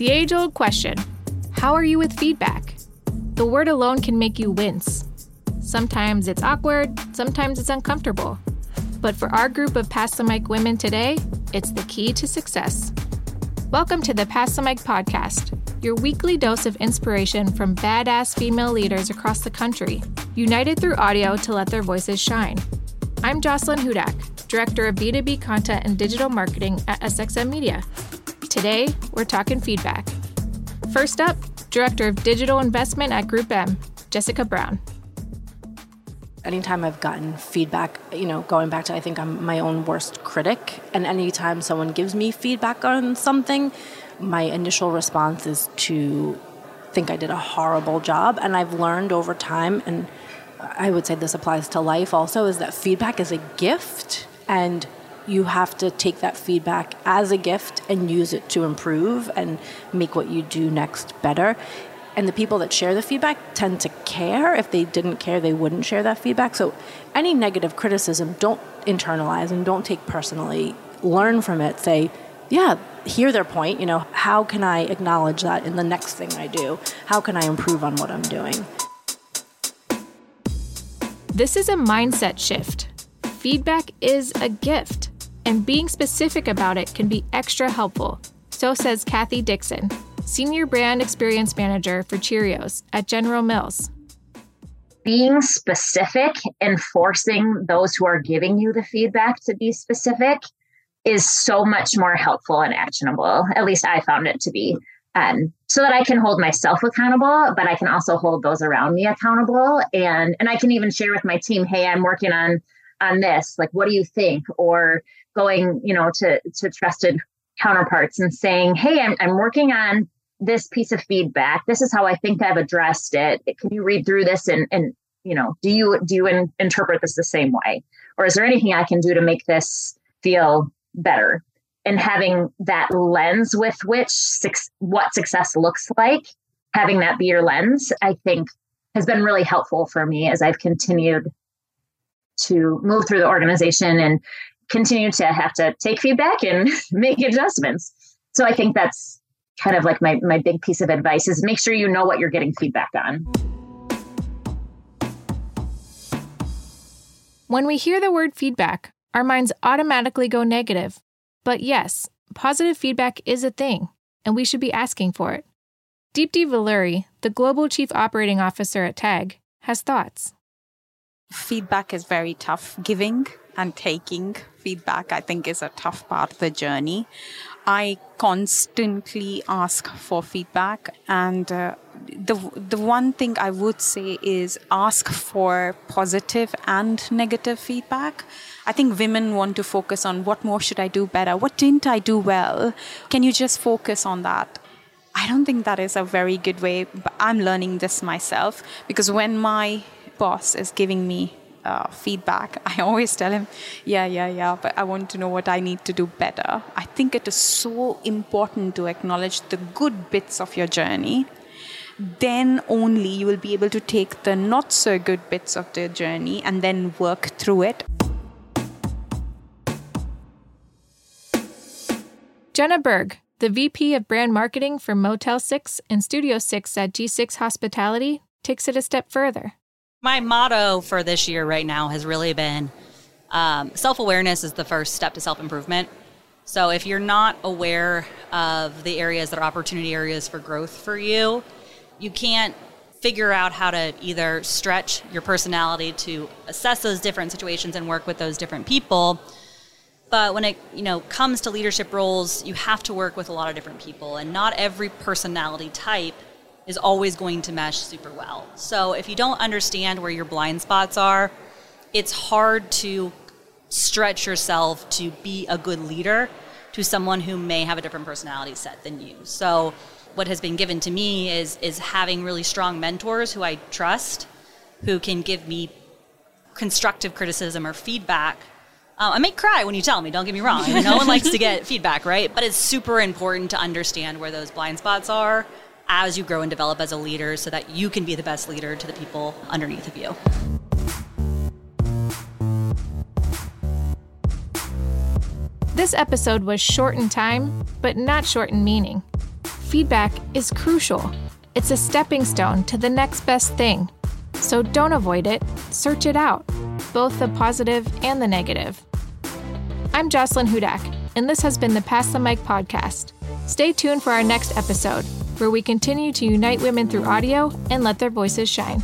The age old question How are you with feedback? The word alone can make you wince. Sometimes it's awkward, sometimes it's uncomfortable. But for our group of Pass the Mic women today, it's the key to success. Welcome to the Pass the Mic podcast, your weekly dose of inspiration from badass female leaders across the country, united through audio to let their voices shine. I'm Jocelyn Hudak, Director of B2B Content and Digital Marketing at SXM Media. Today, we're talking feedback. First up, Director of Digital Investment at Group M, Jessica Brown. Anytime I've gotten feedback, you know, going back to I think I'm my own worst critic, and anytime someone gives me feedback on something, my initial response is to think I did a horrible job. And I've learned over time, and I would say this applies to life also, is that feedback is a gift. And you have to take that feedback as a gift and use it to improve and make what you do next better. And the people that share the feedback tend to care. If they didn't care, they wouldn't share that feedback. So, any negative criticism, don't internalize and don't take personally. Learn from it. Say, yeah, hear their point. You know, how can I acknowledge that in the next thing I do? How can I improve on what I'm doing? This is a mindset shift. Feedback is a gift and being specific about it can be extra helpful. So says Kathy Dixon, Senior Brand Experience Manager for Cheerios at General Mills. Being specific and forcing those who are giving you the feedback to be specific is so much more helpful and actionable. At least I found it to be. Um, so that I can hold myself accountable, but I can also hold those around me accountable. And and I can even share with my team, hey, I'm working on on this. Like, what do you think? Or going, you know, to to trusted counterparts and saying, "Hey, I'm I'm working on this piece of feedback. This is how I think I've addressed it. Can you read through this and and you know, do you do you in, interpret this the same way, or is there anything I can do to make this feel better?" And having that lens with which six, what success looks like, having that be your lens, I think has been really helpful for me as I've continued to move through the organization and continue to have to take feedback and make adjustments. So I think that's kind of like my, my big piece of advice is make sure you know what you're getting feedback on. When we hear the word feedback, our minds automatically go negative. But yes, positive feedback is a thing, and we should be asking for it. Deepti Velury, the Global Chief Operating Officer at TAG, has thoughts. Feedback is very tough giving and taking feedback, I think, is a tough part of the journey. I constantly ask for feedback, and uh, the the one thing I would say is ask for positive and negative feedback. I think women want to focus on what more should I do better, what didn't I do well. Can you just focus on that? I don't think that is a very good way. But I'm learning this myself because when my boss is giving me uh, feedback, I always tell him, yeah, yeah, yeah, but I want to know what I need to do better. I think it is so important to acknowledge the good bits of your journey. Then only you will be able to take the not so good bits of the journey and then work through it. Jenna Berg, the VP of Brand Marketing for Motel 6 and Studio 6 at G6 Hospitality, takes it a step further. My motto for this year right now has really been um, self awareness is the first step to self improvement. So if you're not aware of the areas that are opportunity areas for growth for you, you can't figure out how to either stretch your personality to assess those different situations and work with those different people. But when it you know comes to leadership roles, you have to work with a lot of different people, and not every personality type is always going to mesh super well. So if you don't understand where your blind spots are, it's hard to stretch yourself to be a good leader to someone who may have a different personality set than you. So what has been given to me is is having really strong mentors who I trust, who can give me constructive criticism or feedback. Uh, I may cry when you tell me. Don't get me wrong. I mean, no one likes to get feedback, right? But it's super important to understand where those blind spots are as you grow and develop as a leader so that you can be the best leader to the people underneath of you. This episode was short in time, but not short in meaning. feedback is crucial. It's a stepping stone to the next best thing. So don't avoid it, search it out, both the positive and the negative. I'm Jocelyn Hudak, and this has been the Pass the Mic podcast. Stay tuned for our next episode, where we continue to unite women through audio and let their voices shine.